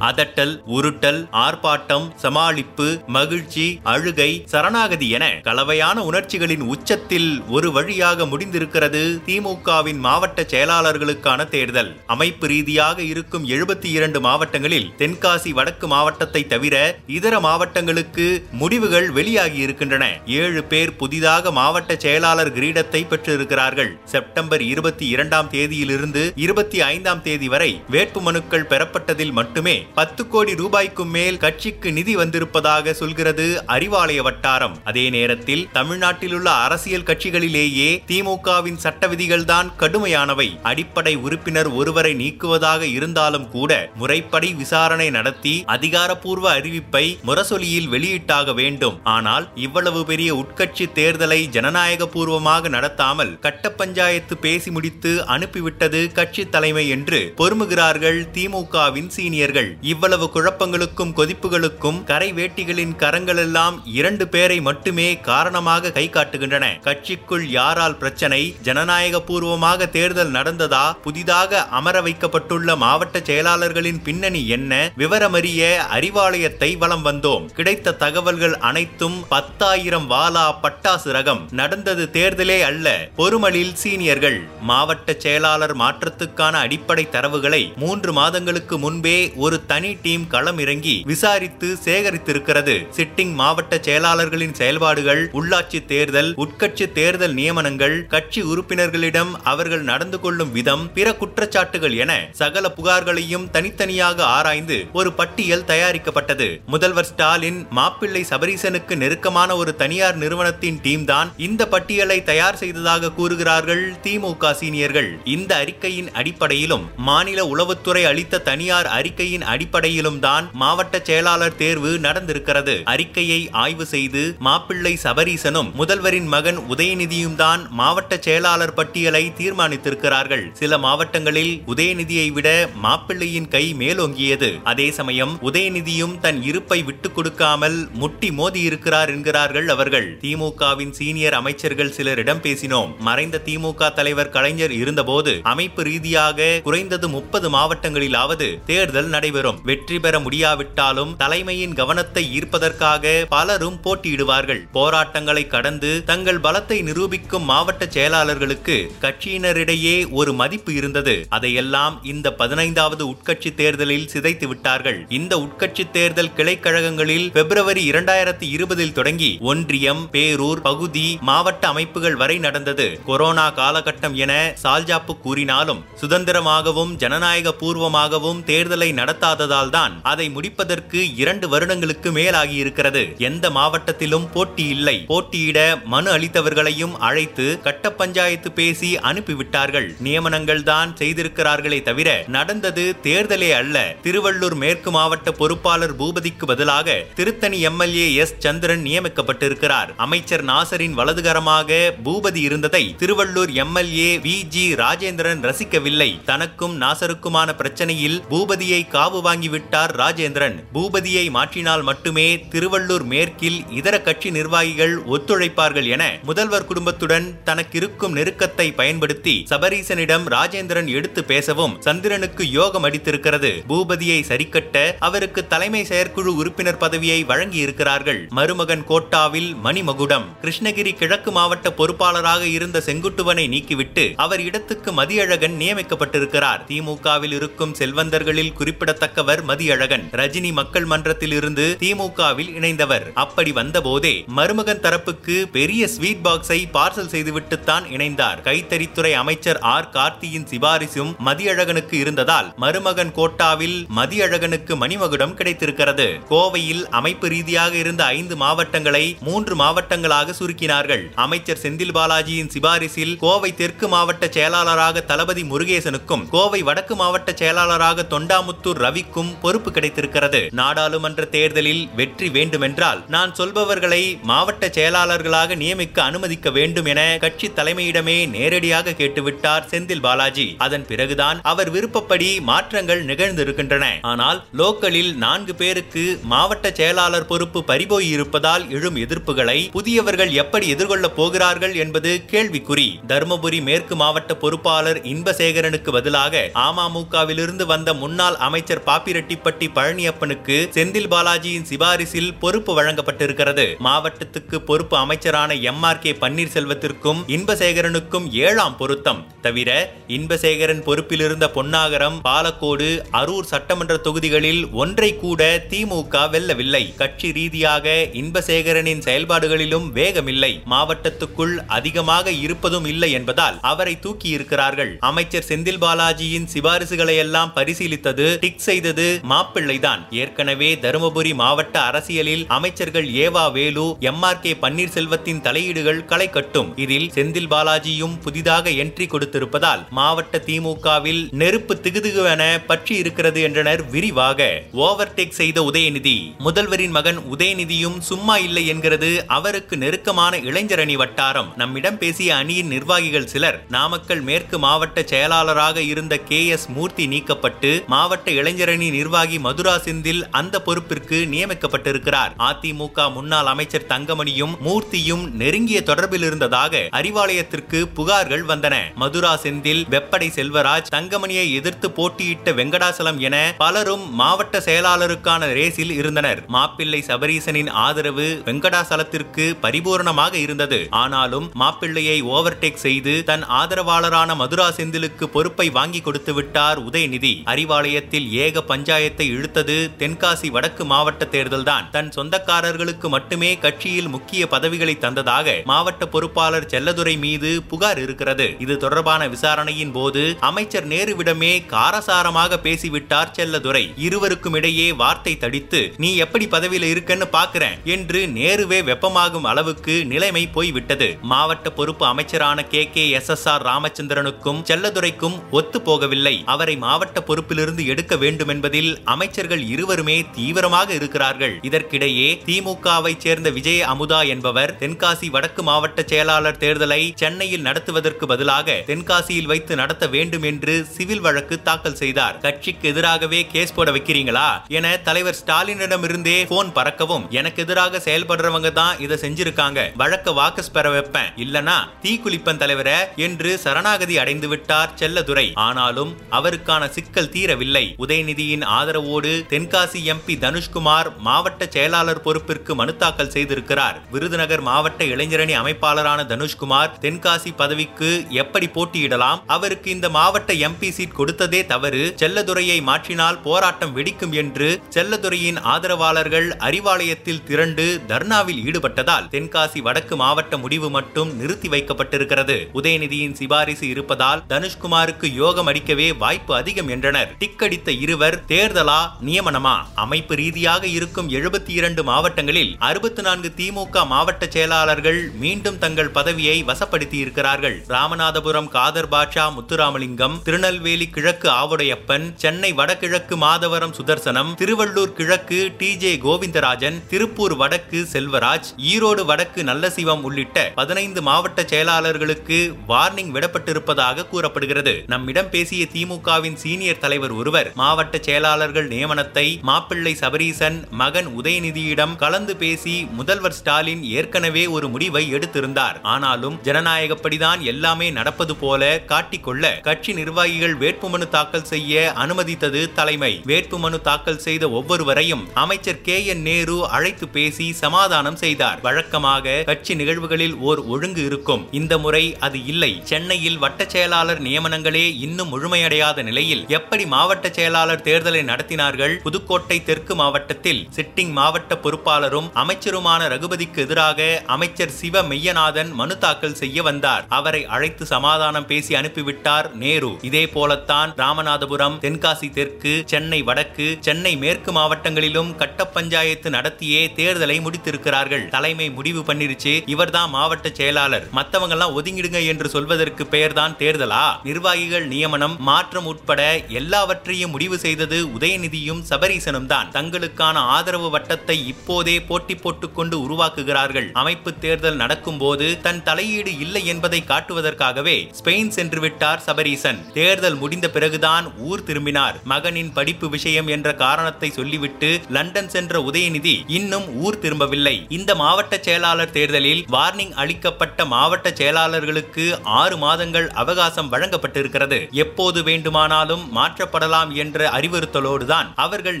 அதட்டல் உருட்டல் ஆர்ப்பாட்டம் சமாளிப்பு மகிழ்ச்சி அழுகை சரணாகதி என கலவையான உணர்ச்சிகளின் உச்சத்தில் ஒரு வழியாக முடிந்திருக்கிறது திமுகவின் மாவட்ட செயலாளர்களுக்கான தேர்தல். அமைப்பு ரீதியாக இருக்கும் எழுபத்தி இரண்டு மாவட்டங்களில் தென்காசி வடக்கு மாவட்டத்தை தவிர இதர மாவட்டங்களுக்கு முடிவுகள் வெளியாகி இருக்கின்றன. ஏழு பேர் புதிதாக மாவட்ட செயலாளர் கிரீடத்தை பெற்றிருக்கிறார்கள். செப்டம்பர் இருபத்தி இரண்டாம் தேதியிலிருந்து இருபத்தி ஐந்தாம் தேதி வரை வேட்புமனுக்கள் பெறப்பட்டதில் மட்டுமே பத்து கோடி ரூபாய்க்கும் மேல் கட்சிக்கு நிதி வந்திருப்பதாக சொல்கிறது அறிவாலய வட்டாரம். அதே நேரத்தில் தமிழ்நாட்டில் உள்ள அரசியல் கட்சிகளிலேயே திமுகவின் சட்ட விதிகள் தான் கடுமையானவை. அடிப்படை உறுப்பினர் ஒருவரை நீக்குவதாக இருந்தாலும் கூட முறைப்படி விசாரணை நடத்தி அதிகாரப்பூர்வ அறிவிப்பை முரசொலியில் வெளியிட்டாக வேண்டும். ஆனால் இவ்வளவு பெரிய உட்கட்சி தேர்தலை ஜனநாயக பூர்வமாக நடத்தாமல் கட்ட பஞ்சாயத்து பேசி முடித்து அனுப்பிவிட்டது கட்சி தலைமை என்று பொறுமுகிறார்கள் திமுகவின் சீனியர்கள். இவ்வளவு குழப்பங்களுக்கும் கொதிப்புகளுக்கும் கரை வேட்டிகளின் கரங்களெல்லாம் இரண்டு பேரை மட்டுமே காரணமாக கை காட்டுகின்றன. கட்சிக்குள் யாரால் பிரச்சனை ஜனநாயக பூர்வமாக தேர்தல் நடந்ததா புதிதாக அமர வைக்கப்பட்டுள்ள மாவட்ட செயலாளர்களின் பின்னணி என்ன விவரமறிய அறிவாலயத்தை வலம் வந்தோம். கிடைத்த தகவல்கள் அனைத்தும் பத்தாயிரம் வாலா பட்டாசு ரகம். நடந்தது தேர்தலே அல்ல பொறுமலில் சீனியர்கள். மாவட்ட செயலாளர் மாற்றத்துக்கான அடிப்படை தரவுகளை மூன்று மாதங்களுக்கு முன்பே ஒரு தனி டீம் களம் இறங்கி விசாரித்து சேகரித்திருக்கிறது. சிட்டிங் மாவட்ட செயலாளர்களின் செயல்பாடுகள் உள்ளாட்சி தேர்தல் உட்கட்சி தேர்தல் நியமனங்கள் கட்சி உறுப்பினர்களிடம் அவர்கள் நடந்து கொள்ளும் விதம் பிற குற்றச்சாட்டுகள் என சகல புகார்களையும் தனித்தனியாக ஆராய்ந்து ஒரு பட்டியல் தயாரிக்கப்பட்டது. முதல்வர் ஸ்டாலின் மாப்பிள்ளை சபரீசனுக்கு நெருக்கமான ஒரு தனியார் நிறுவனத்தின் டீம் தான் இந்த பட்டியலை தயார் செய்ததாக கூறுகிறார்கள் திமுக சீனியர்கள். இந்த அறிக்கையின் அடிப்படையிலும் மாநில உளவுத்துறை அளித்த தனியார் அறிக்கையின் அடிப்படையிலும் தான் மாவட்ட செயலாளர் தேர்வு நடந்திருக்கிறது. அறிக்கையை ஆய்வு செய்து மாப்பிள்ளை சபரீசனும் முதல்வரின் மகன் உதயநிதியும் தான் மாவட்ட செயலாளர் பட்டியலை தீர்மானித்திருக்கிறார்கள். சில மாவட்டங்களில் உதயநிதியை விட மாப்பிள்ளையின் கை மேலோங்கியது. அதே சமயம் உதயநிதியும் தன் இருப்பை விட்டுக் கொடுக்காமல் முட்டி மோதி இருக்கிறார் என்கிறார்கள் அவர்கள். திமுகவின் சீனியர் அமைச்சர்கள் சிலரிடம் பேசினோம். மறைந்த திமுக தலைவர் கலைஞர் இருந்தபோது அமைப்பு ரீதியாக குறைந்தது முப்பது மாவட்டங்களிலாவது தேர்தல் நடைபெறும். வெற்றி பெற முடியாவிட்டாலும் தலைமையின் கவனத்தை ஈர்ப்பதற்காக பலரும் போட்டியிடுவார்கள். போராட்டங்களை கடந்து தங்கள் பலத்தை நிரூபிக்கும் மாவட்ட செயலாளர்களுக்கு கட்சியினரிடையே ஒரு மதிப்பு இருந்தது. அதையெல்லாம் இந்த பதினைந்தாவது உட்கட்சி தேர்தலில் சிதைத்து விட்டார்கள். இந்த உட்கட்சி தேர்தல் கிளைக்கழகங்களில் பிப்ரவரி இரண்டாயிரத்தி இருபதில் தொடங்கி ஒன்றியம் பேரூர் பகுதி மாவட்ட அமைப்புகள் வரை நடந்தது. கொரோனா காலகட்டம் என சால்ஜாப்பு கூறினாலும் சுதந்திரமாகவும் ஜனநாயக பூர்வமாகவும் தேர்தலை நடத்த நடத்தாததால் தான் அதை முடிப்பதற்கு இரண்டு வருடங்களுக்கு மேலாகி இருக்கிறது எந்த மாவட்டத்திலும் போட்டி இல்லை. போட்டியிட மனு அளித்தவர்களையும் அழைத்து கட்ட பஞ்சாயத்து பேசி அனுப்பிவிட்டார்கள். நியமனங்கள் தான் செய்திருக்கிறார்களே தவிர நடந்தது தேர்தலே அல்ல. திருவள்ளூர் மேற்கு மாவட்ட பொறுப்பாளர் பூபதிக்கு பதிலாக திருத்தணி எம்எல்ஏ எஸ். சந்திரன் நியமிக்கப்பட்டிருக்கிறார். அமைச்சர் நாசரின் வலதுகரமாக பூபதி இருந்ததை Tiruvallur MLA V. G. Rajendran ரசிக்கவில்லை. தனக்கும் நாசருக்குமான பிரச்சனையில் பூபதியை காவு வாங்கி வாங்கிவிட்டார் ராஜேந்திரன். பூபதியை மாற்றினால் மட்டுமே திருவள்ளூர் மேற்கில் இதர கட்சி நிர்வாகிகள் ஒத்துழைப்பார்கள் என முதல்வர் குடும்பத்துடன் தனக்கிருக்கும் நெருக்கத்தை பயன்படுத்தி சபரீசனிடம் ராஜேந்திரன் எடுத்து பேசவும் சந்திரனுக்கு யோகம் அடித்திருக்கிறது. பூபதியை சரிக்கட்ட அவருக்கு தலைமை செயற்குழு உறுப்பினர் பதவியை வழங்கி இருக்கிறார்கள் மருமகன் கோட்டாவில் மணிமகுடம். கிருஷ்ணகிரி கிழக்கு மாவட்ட பொறுப்பாளராக இருந்த செங்குட்டுவனை நீக்கிவிட்டு அவர் இடத்துக்கு மதியழகன் நியமிக்கப்பட்டிருக்கிறார். திமுகவில் இருக்கும் செல்வந்தர்களில் குறிப்பிடத்தக்க குறிப்பிடத்தக்கவர் மதியழகன். ரஜினி மக்கள் மன்றத்தில் இருந்து திமுகவில் இணைந்தவர். அப்படி வந்தபோதே மருமகன் தரப்புக்கு பெரிய ஸ்வீட் பாக்ஸை பார்சல் செய்துவிட்டுத்தான் இணைந்தார். கைத்தறித்துறை அமைச்சர் ஆர். கார்த்தியின் சிபாரிசும் மதியழகனுக்கு இருந்ததால் மருமகன் கோட்டாவில் மதியழகனுக்கு மணிமகுடம் கிடைத்திருக்கிறது. கோவையில் அமைப்பு ரீதியாக இருந்த ஐந்து மாவட்டங்களை மூன்று மாவட்டங்களாக சுருக்கினார்கள். அமைச்சர் செந்தில் பாலாஜியின் சிபாரிசில் கோவை தெற்கு மாவட்ட செயலாளராக தளபதி முருகேசனுக்கும் கோவை வடக்கு மாவட்ட செயலாளராக தொண்டாமுத்தூர் ரவி ரவிக்கும் பொறுப்பு கிடைத்திருக்கிறது. நாடாளுமன்ற தேர்தலில் வெற்றி வேண்டுமென்றால் நான் சொல்பவர்களை மாவட்ட செயலாளர்களாக நியமிக்க அனுமதிக்க வேண்டும் என கட்சி தலைமையிடமே நேரடியாக கேட்டுவிட்டார் செந்தில் பாலாஜி. அதன் பிறகுதான் அவர் விருப்பப்படி மாற்றங்கள் நிகழ்ந்திருக்கின்றன. ஆனால் லோக்கலில் நான்கு பேருக்கு மாவட்ட செயலாளர் பொறுப்பு பறிபோய் இருப்பதால் எழும் எதிர்ப்புகளை புதியவர்கள் எப்படி எதிர்கொள்ளப் போகிறார்கள் என்பது கேள்விக்குறி. தருமபுரி மேற்கு மாவட்ட பொறுப்பாளர் இன்பசேகரனுக்கு பதிலாக அமமுகவிலிருந்து வந்த முன்னாள் அமைச்சர் பாப்பிரெட்டிப்பட்டி பழனியப்பனுக்கு செந்தில் பாலாஜியின் சிபாரிசில் பொறுப்பு வழங்கப்பட்டிருக்கிறது. மாவட்டத்துக்கு பொறுப்பு அமைச்சரான எம் ஆர் கே பன்னீர்செல்வத்திற்கும் இன்பசேகரனுக்கும் ஏழாம் பொருத்தம். தவிர இன்பசேகரன் பொறுப்பில் இருந்த பொன்னாகரம் பாலக்கோடு அரூர் சட்டமன்ற தொகுதிகளில் ஒன்றை கூட திமுக வெல்லவில்லை. கட்சி ரீதியாக இன்பசேகரனின் செயல்பாடுகளிலும் வேகமில்லை. மாவட்டத்துக்குள் அதிகமாக இருப்பதும் இல்லை என்பதால் அவரை தூக்கி இருக்கிறார்கள் அமைச்சர் செந்தில் பாலாஜியின் சிபாரிசுகளை எல்லாம் பரிசீலித்தது டிக்ஸை செய்தது மாப்பிள்ளைதான். ஏற்கனவே தருமபுரி மாவட்ட அரசியலில் அமைச்சர்கள் ஏவா வேலு எம் ஆர் கே பன்னீர்செல்வத்தின் தலையீடுகள் களை கட்டும். இதில் செந்தில் பாலாஜியும் புதிதாக என்ட்ரி கொடுத்திருப்பதால் மாவட்ட திமுகவில் நெருப்பு திகுதிகுவென பற்றி இருக்கிறது என்றனர் விரிவாக. ஓவர்டேக் செய்த உதயநிதி. முதல்வரின் மகன் உதயநிதியும் சும்மா இல்லை என்கிறது அவருக்கு நெருக்கமான இளைஞரணி வட்டாரம். நம்மிடம் பேசிய அணியின் நிர்வாகிகள் சிலர் நாமக்கல் மேற்கு மாவட்ட செயலாளராக இருந்த கே எஸ் மூர்த்தி நீக்கப்பட்டு மாவட்ட இளைஞர் இளைஞரணி நிர்வாகி மதுரா செந்தில் அந்த பொறுப்பிற்கு நியமிக்கப்பட்டிருக்கிறார். அதிமுக முன்னாள் அமைச்சர் தங்கமணியும் மூர்த்தியும் நெருங்கிய தொடர்பில் இருந்ததாக அறிவாலயத்திற்கு புகார்கள் வந்தன. மதுரா செந்தில் வெப்படை செல்வராஜ் தங்கமணியை எதிர்த்து போட்டியிட்ட வெங்கடாசலம் என பலரும் மாவட்ட செயலாளருக்கான ரேஸில் இருந்தனர். மாப்பிள்ளை சபரீசனின் ஆதரவு வெங்கடாசலத்திற்கு பரிபூரணமாக இருந்தது. ஆனாலும் மாப்பிள்ளையை ஓவர்டேக் செய்து தன் ஆதரவாளரான மதுரா செந்திலுக்கு பொறுப்பை வாங்கி கொடுத்து விட்டார் உதயநிதி. அறிவாலயத்தில் ஏக பஞ்சாயத்தை இழுத்தது தென்காசி வடக்கு மாவட்ட தேர்தல்தான். தன் சொந்தக்காரர்களுக்கு மட்டுமே கட்சியில் முக்கிய பதவிகளை தந்ததாக மாவட்ட பொறுப்பாளர் செல்லதுரை மீது புகார் இருக்கிறது. இது தொடர்பான விசாரணையின் போது அமைச்சர் நேருவிடமே காரசாரமாக பேசிவிட்டார் செல்லதுரை. இருவருக்கும் இடையே வார்த்தை தடித்து நீ எப்படி பதவியில இருக்கன்னு பாக்குறேன் என்று நேருவே வெப்பமாகும் அளவுக்கு நிலைமை போய்விட்டது. மாவட்ட பொறுப்பு அமைச்சரான K. K. S. S. R. ராமச்சந்திரனுக்கும் செல்லதுரைக்கும் ஒத்து போகவில்லை. அவரை மாவட்ட பொறுப்பிலிருந்து எடுக்க வேண்டும் என்பதில் அமைச்சர்கள் இருவருமே தீவிரமாக இருக்கிறார்கள். இதற்கிடையே திமுகவை சேர்ந்த விஜய அமுதா என்பவர் தென்காசி வடக்கு மாவட்ட செயலாளர் தேர்தலை சென்னையில் நடத்துவதற்கு பதிலாக தென்காசியில் வைத்து நடத்த வேண்டும் என்று சிவில் வழக்கு தாக்கல் செய்தார். கட்சிக்கு எதிராகவே கேஸ் போட வைக்கிறீங்களா? என தலைவர் ஸ்டாலினிடம் இருந்தே போன் பறக்கவும் எனக்கு எதிராக செயல்படுறவங்க தான் இதை செஞ்சிருக்காங்க. வழக்க வாக்கஸ் பெற வைப்பேன். இல்லனா தீக்குளிப்பன் தலைவர என்று சரணாகதி அடைந்து விட்டார் செல்லதுரை. ஆனாலும் அவருக்கான சிக்கல் தீரவில்லை. உதயநிதியின் ஆதரவோடு தென்காசி எம்பி தனுஷ்குமார் மாவட்ட செயலாளர் பொறுப்பிற்கு மனு தாக்கல் செய்திருக்கிறார். விருதுநகர் மாவட்ட இளைஞரணி அமைப்பாளரான தனுஷ்குமார் தென்காசி பதவிக்கு எப்படி போட்டியிடலாம்? அவருக்கு இந்த மாவட்ட எம்பி சீட் கொடுத்ததே தவறு. செல்லதுரையை மாற்றினால் போராட்டம் வெடிக்கும் என்று செல்லதுரையின் ஆதரவாளர்கள் அறிவாலயத்தில் திரண்டு தர்ணாவில் ஈடுபட்டதால் தென்காசி வடக்கு மாவட்ட முடிவு மட்டும் நிறுத்தி வைக்கப்பட்டிருக்கிறது. உதயநிதியின் சிபாரிசு இருப்பதால் தனுஷ்குமாருக்கு யோகம் அடிக்கவே வாய்ப்பு அதிகம் என்றனர். டிக்கடித்த இருவர் தேர்தலா நியமனமா? அமைப்பு ரீதியாக இருக்கும் எழுபத்தி இரண்டு மாவட்டங்களில் அறுபத்தி நான்கு திமுக மாவட்ட செயலாளர்கள் மீண்டும் தங்கள் பதவியை வசப்படுத்தி இருக்கிறார்கள் ராமநாதபுரம் காதர் பாட்சா முத்துராமலிங்கம் திருநெல்வேலி கிழக்கு ஆவுடையப்பன் சென்னை வடகிழக்கு மாதவரம் சுதர்சனம் திருவள்ளூர் கிழக்கு டி ஜே கோவிந்தராஜன் திருப்பூர் வடக்கு செல்வராஜ் ஈரோடு வடக்கு நல்லசிவம் உள்ளிட்ட பதினைந்து மாவட்ட செயலாளர்களுக்கு வார்னிங் விடப்பட்டிருப்பதாக கூறப்படுகிறது. நம்மிடம் பேசிய திமுகவின் சீனியர் தலைவர் ஒருவர் மாவட்ட செயலாளர்கள் நியமனத்தை மாப்பிள்ளை சபரீசன் மகன் உதயநிதியிடம் கலந்து பேசி முதல்வர் ஸ்டாலின் ஏற்கனவே ஒரு முடிவை எடுத்திருந்தார். ஆனாலும் ஜனநாயகப்படிதான் எல்லாமே நடப்பது போல காட்டிக்கொள்ள கட்சி நிர்வாகிகள் வேட்புமனு தாக்கல் செய்ய அனுமதித்தது தலைமை. வேட்புமனு தாக்கல் செய்த ஒவ்வொருவரையும் அமைச்சர் கே என் நேரு அழைத்து பேசி சமாதானம் செய்தார். வழக்கமாக கட்சி நிகழ்வுகளில் ஓர் ஒழுங்கு இருக்கும். இந்த முறை அது இல்லை. சென்னையில் வட்ட செயலாளர் நியமனங்களே இன்னும் முழுமையடையாத நிலையில் எப்படி மாவட்ட செயலாளர் தேர்தலை நடத்தினார்கள். புதுக்கோட்டை தெற்கு மாவட்டத்தில் சிட்டிங் மாவட்ட பொறுப்பாளரும் அமைச்சருமான ரகுபதிக்கு எதிராக அமைச்சர் சிவ மெய்யநாதன் மனு தாக்கல் செய்ய வந்தார். அவரை அழைத்து சமாதானம் பேசி அனுப்பிவிட்டார் நேரு. இதே போலத்தான் ராமநாதபுரம் தென்காசி தெற்கு சென்னை வடக்கு சென்னை மேற்கு மாவட்டங்களிலும் கட்ட பஞ்சாயத்து நடத்தியே தேர்தலை முடித்திருக்கிறார்கள். தலைமை முடிவு பண்ணிருச்சு. இவர்தான் மாவட்ட செயலாளர். மத்தவங்க எல்லாம் ஒதுங்கிடுங்க என்று சொல்வதற்கு பெயர்தான் தேர்தலா? நிர்வாகிகள் நியமனம் மாற்றம் உட்பட எல்லாவற்றையும் முடிவு செய்ய செய்தது உதயநிதியும் சபரீசனும் தான் தங்களுக்கான ஆதரவு வட்டத்தை இப்போதே போட்டி போட்டுக்கொண்டு உருவாக்குகிறார்கள். அமைப்பு தேர்தல் நடக்கும் போது தன் தலையீடு இல்லை என்பதை காட்டுவதற்காகவே ஸ்பெயின் சென்று விட்டார் சபரீசன். தேர்தல் முடிந்த பிறகுதான் ஊர் திரும்பினார். மகனின் படிப்பு விஷயம் என்ற காரணத்தை சொல்லிவிட்டு லண்டன் சென்ற உதயநிதி இன்னும் ஊர் திரும்பவில்லை. இந்த மாவட்ட செயலாளர் தேர்தலில் வார்னிங் அளிக்கப்பட்ட மாவட்ட செயலாளர்களுக்கு ஆறு மாதங்கள் அவகாசம் வழங்கப்பட்டிருக்கிறது. எப்போது வேண்டுமானாலும் மாற்றப்படலாம் என்ற அறிவுறுத்தலோடுதான் அவர்கள்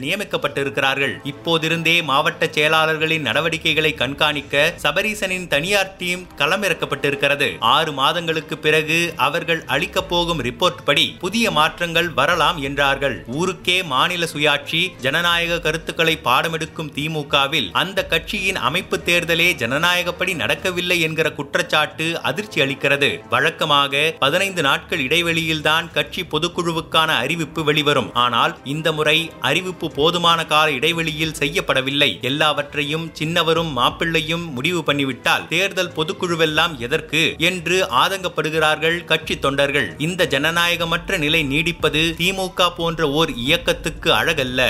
நியமிக்கப்பட்டிருக்கிறார்கள். இப்போதிருந்தே மாவட்ட செயலாளர்களின் நடவடிக்கைகளை கண்காணிக்க சபரீசனின் தனியார் டீம் களமிறக்கப்பட்டிருக்கிறது. ஆறு மாதங்களுக்கு பிறகு அவர்கள் அளிக்கப் போகும் ரிப்போர்ட் படி புதிய மாற்றங்கள் வரலாம் என்றார்கள். ஊருக்கே மாநில சுயாட்சி ஜனநாயக கருத்துக்களை பாடமெடுக்கும் திமுகவில் அந்த கட்சியின் அமைப்பு தேர்தலே ஜனநாயகப்படி நடக்கவில்லை என்கிற குற்றச்சாட்டு அதிர்ச்சி அளிக்கிறது. வழக்கமாக பதினைந்து நாட்கள் இடைவெளியில்தான் கட்சி பொதுக்குழுவுக்கான அறிவிப்பு வெளிவரும். ஆனால் ஆனால் இந்த முறை அறிவிப்பு போதுமான கால இடைவெளியில் செய்யப்படவில்லை. எல்லாவற்றையும் சின்னவரும் மாப்பிள்ளையும் முடிவு பண்ணிவிட்டால் தேர்தல் பொதுக்குழுவெல்லாம் எதற்கு என்று ஆதங்கப்படுகிறார்கள் கட்சி தொண்டர்கள். இந்த ஜனநாயகமற்ற நிலை நீடிப்பது திமுக போன்ற ஓர் இயக்கத்துக்கு அழகல்ல.